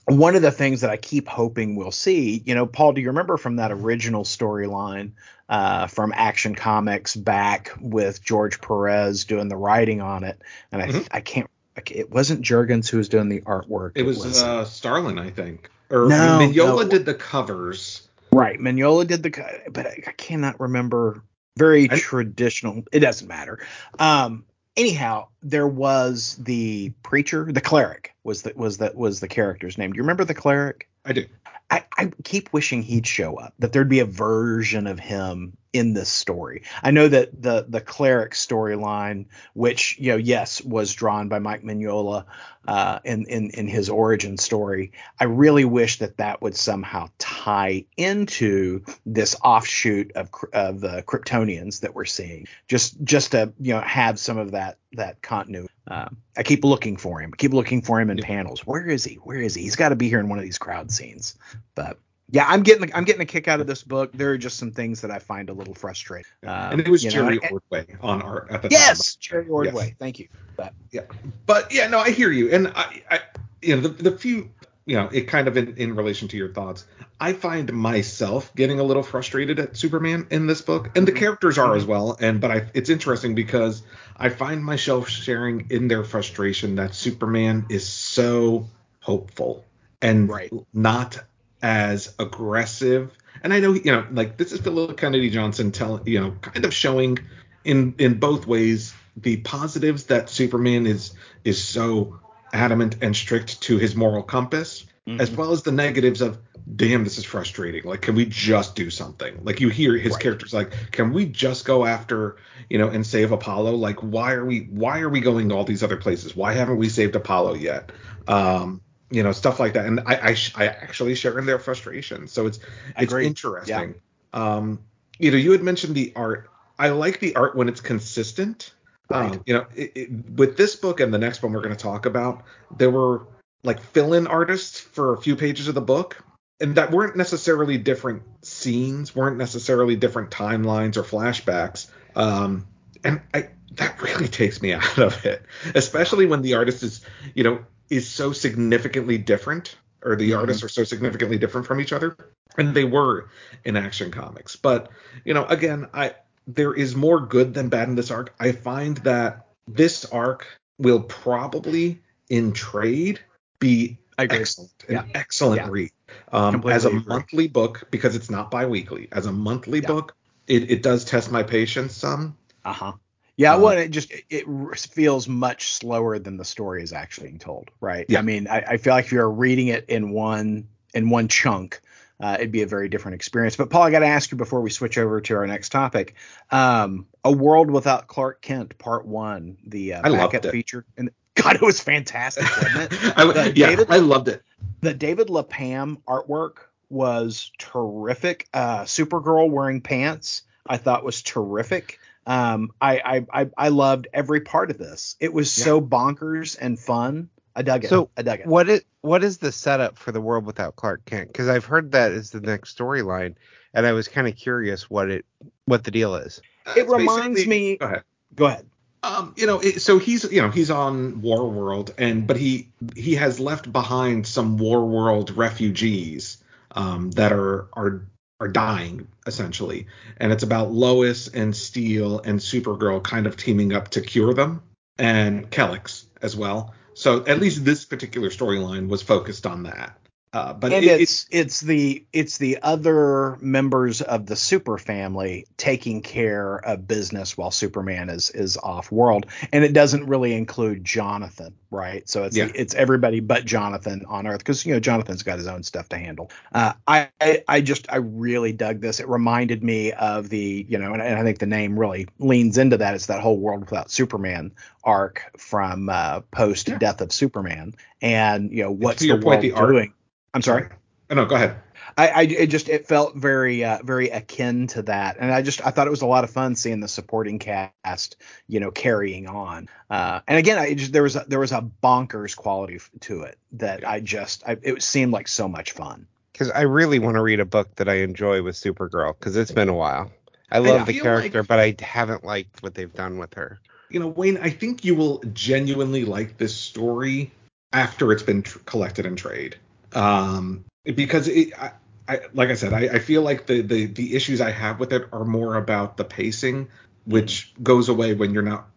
one of the things that I keep hoping we'll see, you know, Paul, do you remember from that original storyline uh, from Action Comics back with George Perez doing the writing on it? And I, Mhm. I can't, It wasn't Jurgens who was doing the artwork. It was, uh, Starlin, I think. Or No, Mignola no. did the covers. right. Mignola did the, co- but I, I cannot remember. Very I- traditional. It doesn't matter. Um, anyhow, there was the preacher, the cleric was the was that was the character's name. Do you remember the cleric? I do. I, I keep wishing he'd show up, that there'd be a version of him in this story. I know that the the cleric storyline, which you know, yes, was drawn by Mike Mignola uh, in in in his origin story. I really wish that that would somehow tie into this offshoot of of the Kryptonians that we're seeing. Just just to you know have some of that that continuity. Um, I keep looking for him. I keep looking for him in yeah. panels. Where is he? Where is he? He's got to be here in one of these crowd scenes. But yeah, I'm getting I'm getting a kick out of this book. There are just some things that I find a little frustrating. Um, and it was Jerry know, Ordway on our at the yes. Jerry Ordway. Yes. Thank you. But yeah, but yeah, no, I hear you, and I, I you know, the, the few, you know, it kind of in, in relation to your thoughts, I find myself getting a little frustrated at Superman in this book, and the mm-hmm. characters are as mm-hmm. well. And but I, it's interesting because I find myself sharing in their frustration that Superman is so hopeful and right. not as aggressive. And I know, you know, like this is Philip Kennedy Johnson telling, you know, kind of showing in in both ways the positives that Superman is is so adamant and strict to his moral compass, mm-hmm. as well as the negatives of damn this is frustrating like can we just do something like you hear his right. characters like can we just go after you know and save apollo like why are we why are we going to all these other places why haven't we saved apollo yet um you know stuff like that. And i i, I actually share in their frustration. So it's it's interesting. Yeah. um you know you had mentioned the art. I like the art when it's consistent. Right. um you know it, it, with this book and the next one we're going to talk about there were like fill-in artists for a few pages of the book and that weren't necessarily different scenes weren't necessarily different timelines or flashbacks. Um and i that really [LAUGHS] takes me out of it especially when the artist is you know is so significantly different, or the mm-hmm. artists are so significantly different from each other, and they were in Action Comics. But you know, again, I there is more good than bad in this arc. I find that this arc will probably in trade be excellent, an yeah. excellent yeah. read. Um, as a agree. monthly book because it's not biweekly. As a monthly yeah. book, it, it does test my patience some. Uh huh. Yeah, uh, well, it just it feels much slower than the story is actually being told, right? Yeah. I mean, I, I feel like if you're reading it in one in one chunk, uh, it'd be a very different experience. But Paul, I got to ask you before we switch over to our next topic: um, "A World Without Clark Kent," Part One, the uh, I loved it. feature, and [LAUGHS] God, it was fantastic, wasn't it? [LAUGHS] I, yeah, David, I loved it. The David Lapham artwork was terrific. Uh, Supergirl wearing pants, I thought was terrific. Um, I, I, I I loved every part of this. It was yeah. so bonkers and fun. I dug it. So I dug it. What is what is the setup for the world without Clark Kent? Because I've heard that is the next storyline, and I was kind of curious what it what the deal is. It reminds me. Go ahead. Go ahead. Um, you know, it, so he's you know he's on War World, and but he he has left behind some War World refugees um, that are are are dying essentially, and it's about Lois and Steel and Supergirl kind of teaming up to cure them, and Kelex as well. So at least this particular storyline was focused on that. Uh, but it, it's it's the it's the other members of the super family taking care of business while Superman is is off world, and it doesn't really include Jonathan, right? So it's yeah. it's everybody but Jonathan on Earth because you know Jonathan's got his own stuff to handle. Uh, I, I, I just I really dug this. It reminded me of the you know, and, and I think the name really leans into that. It's that whole world without Superman arc from uh, post yeah. death of Superman, and you know what's the world point, the doing. Art- I'm sorry. Oh, no, go ahead. I, I it just it felt very uh, very akin to that, and I just I thought it was a lot of fun seeing the supporting cast, you know, carrying on. Uh, and again, I just there was a, there was a bonkers quality to it that I just I, it seemed like so much fun. Because I really want to read a book that I enjoy with Supergirl because it's been a while. I love I the character, like, but I haven't liked what they've done with her. You know, Wayne, I think you will genuinely like this story after it's been tr- collected in trade um, because it, I, I, like I said, I, I feel like the, the the issues I have with it are more about the pacing, which goes away when you're not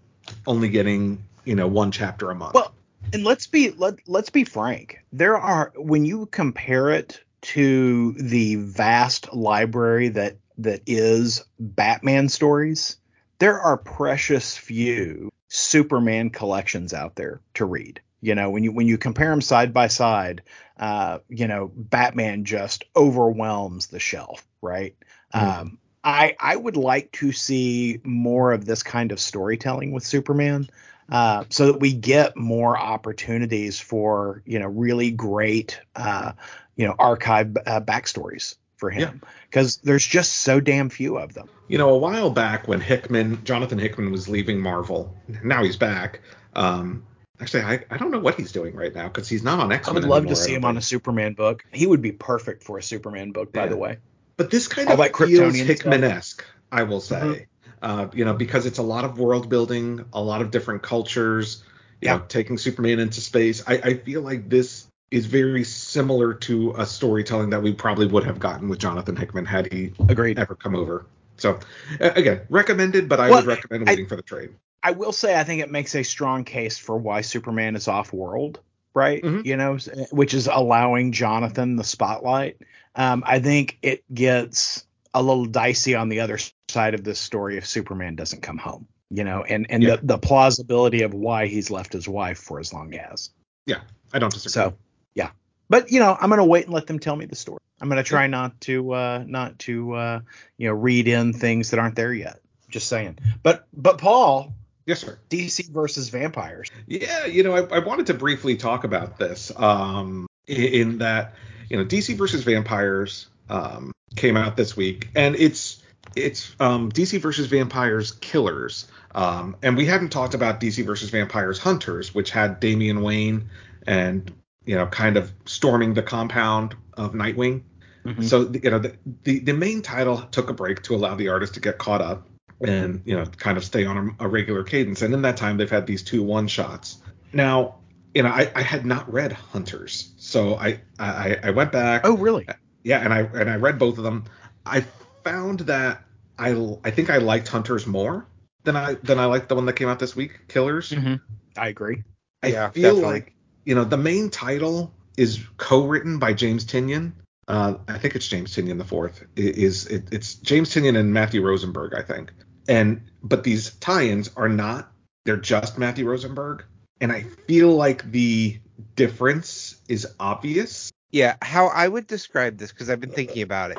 only getting you know one chapter a month. Well, and let's be let let's be frank. There are when you compare it to the vast library that that is Batman stories, there are precious few Superman collections out there to read. You know, when you when you compare them side by side, uh, you know, Batman just overwhelms the shelf, right? Mm. Um, I I would like to see more of this kind of storytelling with Superman, uh, so that we get more opportunities for you know really great uh, you know archive uh, backstories for him because yeah. there's just so damn few of them. You know, a while back when Hickman, Jonathan Hickman was leaving Marvel, now he's back. Um, actually, I, I don't know what he's doing right now because he's not on X Men. I would love anymore, to see him on a Superman book. He would be perfect for a Superman book, by yeah. the way. But this kind All of feels Hickman-esque, I will say. Mm-hmm. Uh, you know, because it's a lot of world building, a lot of different cultures. You yeah. know, taking Superman into space. I, I feel like this is very similar to a storytelling that we probably would have gotten with Jonathan Hickman had he Agreed. ever come over. So again, recommended, but I well, would recommend waiting I, for the trade. I will say I think it makes a strong case for why Superman is off world, right? Mm-hmm. You know, which is allowing Jonathan the spotlight. Um, I think it gets a little dicey on the other side of this story if Superman doesn't come home. You know, and and yeah. the, the plausibility of why he's left his wife for as long as. Yeah, I don't disagree. So yeah, but you know, I'm gonna wait and let them tell me the story. I'm gonna try not to uh, not to uh, you know read in things that aren't there yet. Just saying. But but Paul. Yes, sir. DC versus vampires. Yeah, you know, I, I wanted to briefly talk about this. Um, in, in that, you know, DC versus vampires um, came out this week, and it's it's um, DC versus vampires killers. Um, and we hadn't talked about DC versus vampires hunters, which had Damian Wayne and you know, kind of storming the compound of Nightwing. Mm-hmm. So you know, the, the, the main title took a break to allow the artist to get caught up and you know, kind of stay on a, a regular cadence. And in that time, they've had these two one shots. Now, you know, I, I had not read Hunters, so I, I I went back. Oh, really? Yeah, and I and I read both of them. I found that I I think I liked Hunters more than I than I liked the one that came out this week, Killers. Mm-hmm. I agree. I yeah, feel definitely. like you know, the main title is co-written by James Tynion. Uh, I think it's James Tynion the fourth. It is it, it's James Tynion and Matthew Rosenberg, I think. And but these tie-ins are not. They're just Matthew Rosenberg, and I feel like the difference is obvious. Yeah, how I would describe this because I've been thinking about it.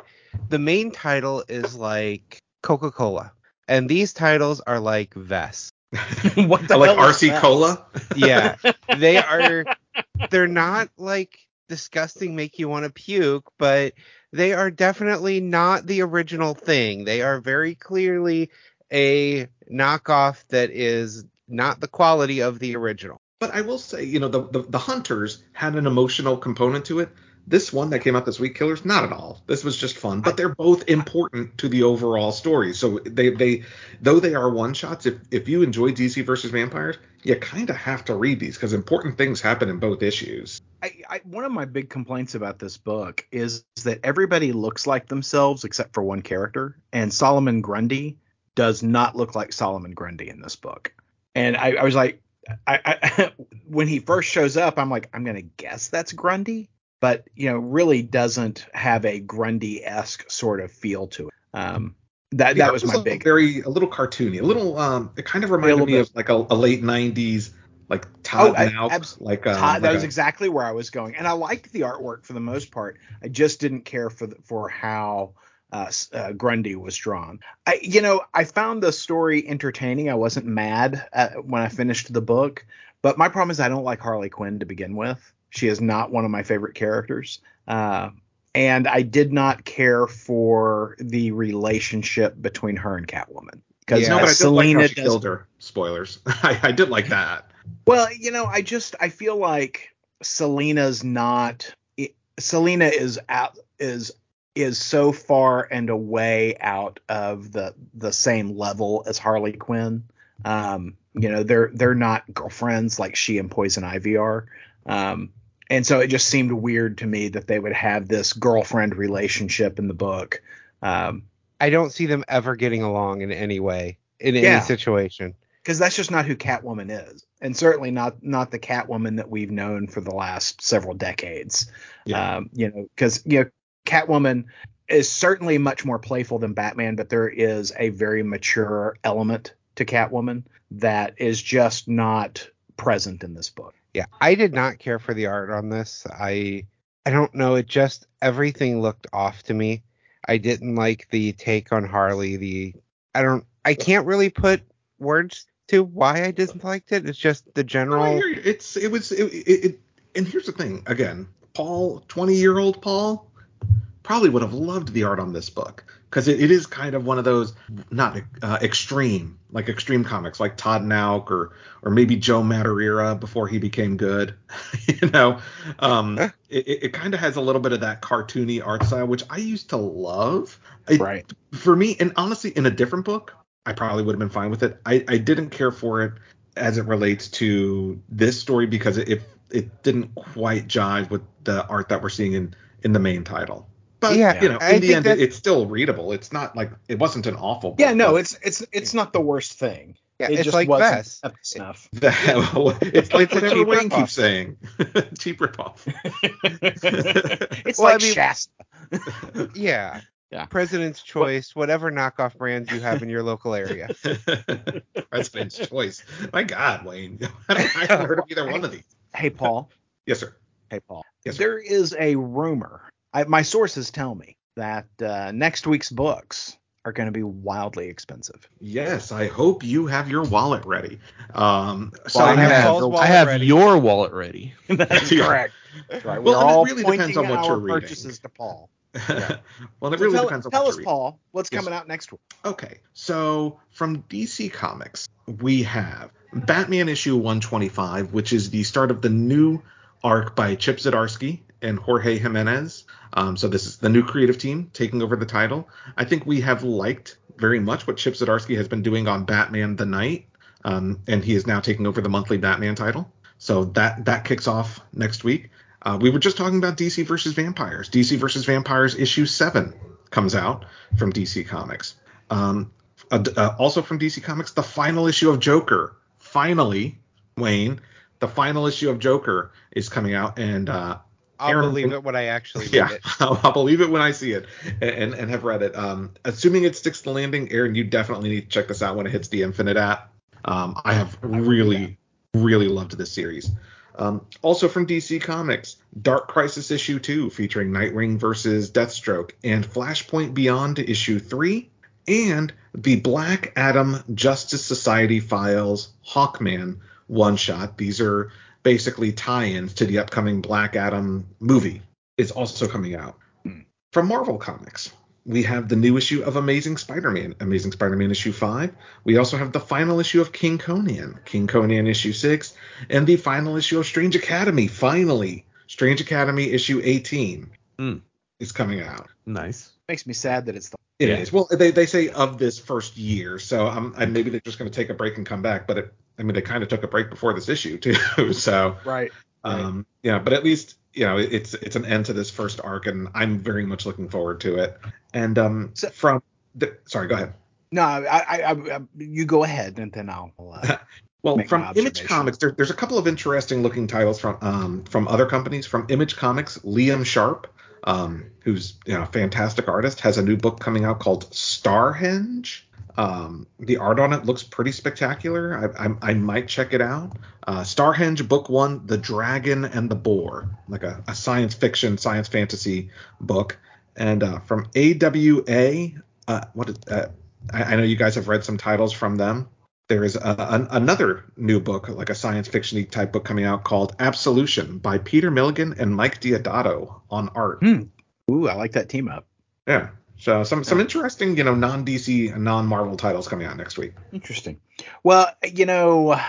The main title is like Coca-Cola, and these titles are like Vess. [LAUGHS] what the like RC Cola? yeah, [LAUGHS] they are. They're not like disgusting, make you want to puke, but they are definitely not the original thing. They are very clearly a knockoff that is not the quality of the original. But I will say, you know, the, the, the hunters had an emotional component to it this one that came out this week, Killers, not at all. This was just fun, but they're both important to the overall story. So they they though they are one shots, if if you enjoy DC versus Vampires, you kind of have to read these because important things happen in both issues. I, I, one of my big complaints about this book is that everybody looks like themselves except for one character, and Solomon Grundy does not look like Solomon Grundy in this book. And I, I was like, I, I, [LAUGHS] when he first shows up, I'm like, I'm gonna guess that's Grundy, but you know really doesn't have a Grundy esque sort of feel to it. Um, that that was, was my big very a little cartoony, a little um, it kind of reminded me bit. of like a, a, late '90s like Todd oh, Nauck, abs- like, um, Todd, like that was exactly where I was going, and I liked the artwork for the most part. I just didn't care for the, for how uh, uh, Grundy was drawn. I, you know, I found the story entertaining. I wasn't mad at, when I finished the book, but my problem is I don't like Harley Quinn to begin with. She is not one of my favorite characters. Uh, and I did not care for the relationship between her and Catwoman. Because yeah, no, but I Selina like killed her. Spoilers. [LAUGHS] I, I did like that. Well, you know, I just I feel like Selina's not. Selena is out is is so far and away out of the the same level as Harley Quinn. Um, you know, they're they're not girlfriends like she and Poison Ivy are. Um, and so it just seemed weird to me that they would have this girlfriend relationship in the book. Um, I don't see them ever getting along in any way in yeah, any situation because that's just not who Catwoman is, and certainly not not the Catwoman that we've known for the last several decades. Yeah. Um, you know, because you know Catwoman is certainly much more playful than Batman, but there is a very mature element to Catwoman that is just not present in this book. Yeah, I did not care for the art on this. I I don't know, it just everything looked off to me. I didn't like the take on Harley, the I don't I can't really put words to why I disliked it. It's just the No, I general hear you. It's it was it, it, it and here's the thing again, Paul, 20 year old Paul, probably would have loved the art on this book because it, it is kind of one of those not uh, extreme like extreme comics like Todd Nauck or or maybe Joe Madureira before he became good. [LAUGHS] you know, um, it, it, it kind of has a little bit of that cartoony art style which I used to love. It- Right. For me, and honestly, in a different book, I probably would have been fine with it. I, I didn't care for it as it relates to this story because it, it it didn't quite jive with the art that we're seeing in in the main title. But Yeah, you know, I in the end, that- it's still readable. It's not like it wasn't an awful. Book, Yeah, no, but it's it's it's not the worst thing. yeah, it it's just like wasn't Vess. up to snuff. that, [LAUGHS] [LAUGHS] it's like It's a whatever cheap Wayne ripoff. keeps saying. [LAUGHS] cheap ripoff. it's Well, I like mean- Shasta. Yeah. Yeah. President's choice, whatever knockoff brands you have in your local area. President's choice. My God, Wayne. I haven't heard of either one of these. Hey Paul. Yes, sir. Hey Paul. Yes, there is a rumor. I, my sources tell me that uh, next week's books are going to be wildly expensive. Yes, I hope you have your wallet ready. Um, so Well, I I have have, Paul's I have ready. your wallet ready. [LAUGHS] [LAUGHS] That's Yeah. correct. That's right. Well, We're and it really depends on what you're reading. purchases to Paul. [LAUGHS] well, it So really tell, depends on tell what us, you're reading. Paul, what's Yes. coming out next week? Okay, so from DC Comics, we have Batman issue 125, which is the start of the new arc by Chip Zdarsky and Jorge Jimenez. Um, so this is the new creative team taking over the title. I think we have liked very much what Chip Zdarsky has been doing on Batman the Knight, um, and he is now taking over the monthly Batman title. So that that kicks off next week. Uh, we were just talking about DC versus Vampires. DC versus Vampires issue seven comes out from DC Comics. Um, uh, uh, also from DC Comics, the final issue of Joker. Finally, Wayne, the final issue of Joker is coming out, and uh, I'll Aaron- believe it when I actually yeah, it. [LAUGHS] I'll, I'll believe it when I see it and, and have read it. Um, assuming it sticks the landing, Aaron, you definitely need to check this out when it hits the Infinite app. Um, I have really, really loved this series. Um, also from DC Comics, Dark Crisis issue two featuring Nightwing versus Deathstroke, and Flashpoint Beyond issue three, and the Black Adam Justice Society Files Hawkman one shot. These are basically tie-ins to the upcoming Black Adam movie. It's also coming out. From Marvel Comics, we have the new issue of Amazing Spider-Man, Amazing Spider-Man issue 5. We also have the final issue of King Conan, King Conan issue 6, and the final issue of Strange Academy, finally. Strange Academy issue 18 Hmm. is coming out. Nice. Makes me sad that it's the It is Yeah. Well, they, they say of this first year, so um, and maybe they're just going to take a break and come back. But it, I mean, they kind of took a break before this issue too. [LAUGHS] So right. Right. um, yeah, but at least you know it's it's an end to this first arc, and I'm very much looking forward to it. And um, So- from the, sorry, go ahead. No, I, I, I, you go ahead and then I'll. Uh, [LAUGHS] Well, from Image. Comics, there, there's a couple of interesting looking titles from um, from other companies. From Image Comics, Liam Sharp, um, who's you know a fantastic artist, has a new book coming out called Starhenge. Um, the art on it looks pretty spectacular. I, I, I might check it out. Uh, Starhenge Book One: The Dragon and the Boar, like a, a science fiction, science fantasy book. And uh, from AWA, uh, what is, uh, I, I know you guys have read some titles from them there is a, an, another new book, like a science fiction type book coming out called Absolution by Peter Milligan and Mike Deodato on art. hmm. Ooh, I like that team up. Yeah. So some some interesting, you know, non DC and non Marvel titles coming out next week. Interesting. Well, you know,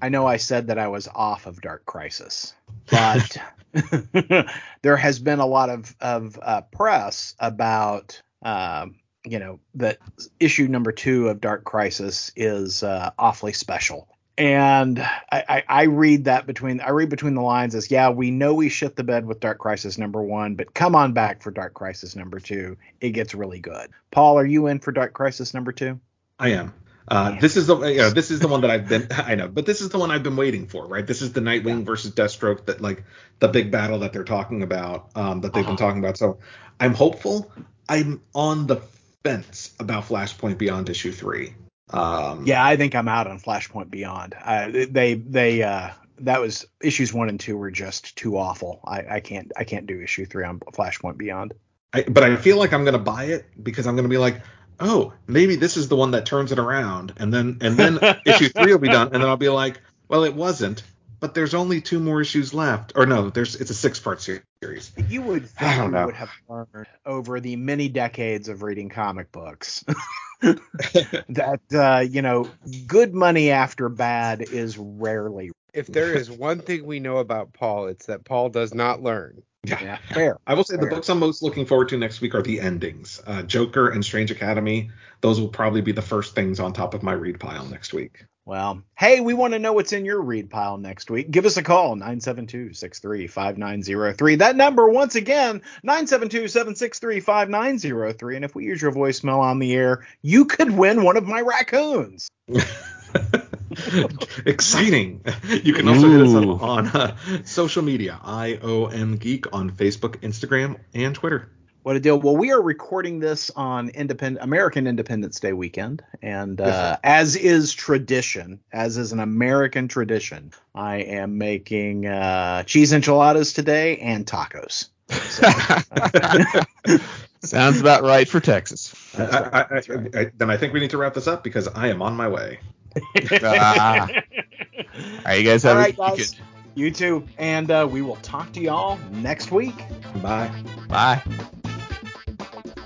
I know I said that I was off of Dark Crisis, but [LAUGHS] [LAUGHS] there has been a lot of of uh, press about, um, you know, that issue number two of Dark Crisis is uh, awfully special. And I, I, I read that between I read between the lines as yeah we know we shit the bed with Dark Crisis number one but come on back for Dark Crisis number two it gets really good. Paul, are you in for Dark Crisis number two? I am. Uh, this is the you know, this is the one that I've been [LAUGHS] I know, but this is the one I've been waiting for, right? This is the Nightwing versus Deathstroke that like the big battle that they're talking about, um, that they've been Uh-huh. talking about. So I'm hopeful. I'm on the fence about Flashpoint Beyond issue three. Um, Yeah, I think I'm out on Flashpoint Beyond. Uh, they they uh, that was issues one and two were just too awful. I, I can't I can't do issue three on Flashpoint Beyond. I, but I feel like I'm gonna buy it because I'm gonna be like, oh, maybe this is the one that turns it around, and then and then [LAUGHS] issue three will be done, and then I'll be like, well, it wasn't, but there's only two more issues left, or no, there's it's a six part series. You would I don't you know. would have learned over the many decades of reading comic books [LAUGHS] that uh, you know good money after bad is rarely If there is one thing we know about Paul, it's that Paul does not learn. yeah, fair. I will say the books I'm most looking forward to next week are the endings. Uh, Joker and Strange Academy. Those will probably be the first things on top of my read pile next week. Well, hey, we want to know what's in your read pile next week. Give us a call, 972-63-5903. That number, once again, 972-763-5903. And if we use your voicemail on the air, you could win one of my raccoons. [LAUGHS] [LAUGHS] Exciting. You can also hit us Ooh. up on uh, social media, IOM Geek on Facebook, Instagram, and Twitter. What a deal. Well, we are recording this on independent American Independence Day weekend. And uh, as is tradition, as is an American tradition, I am making uh, cheese enchiladas today and tacos. [LAUGHS] Sounds about right for Texas. That's I- I- I- right. I- then I think we need to wrap this up because I am on my way. [LAUGHS] Ah. All right, you guys All have a good guys. You too. And uh, we will talk to y'all next week. Bye. Bye.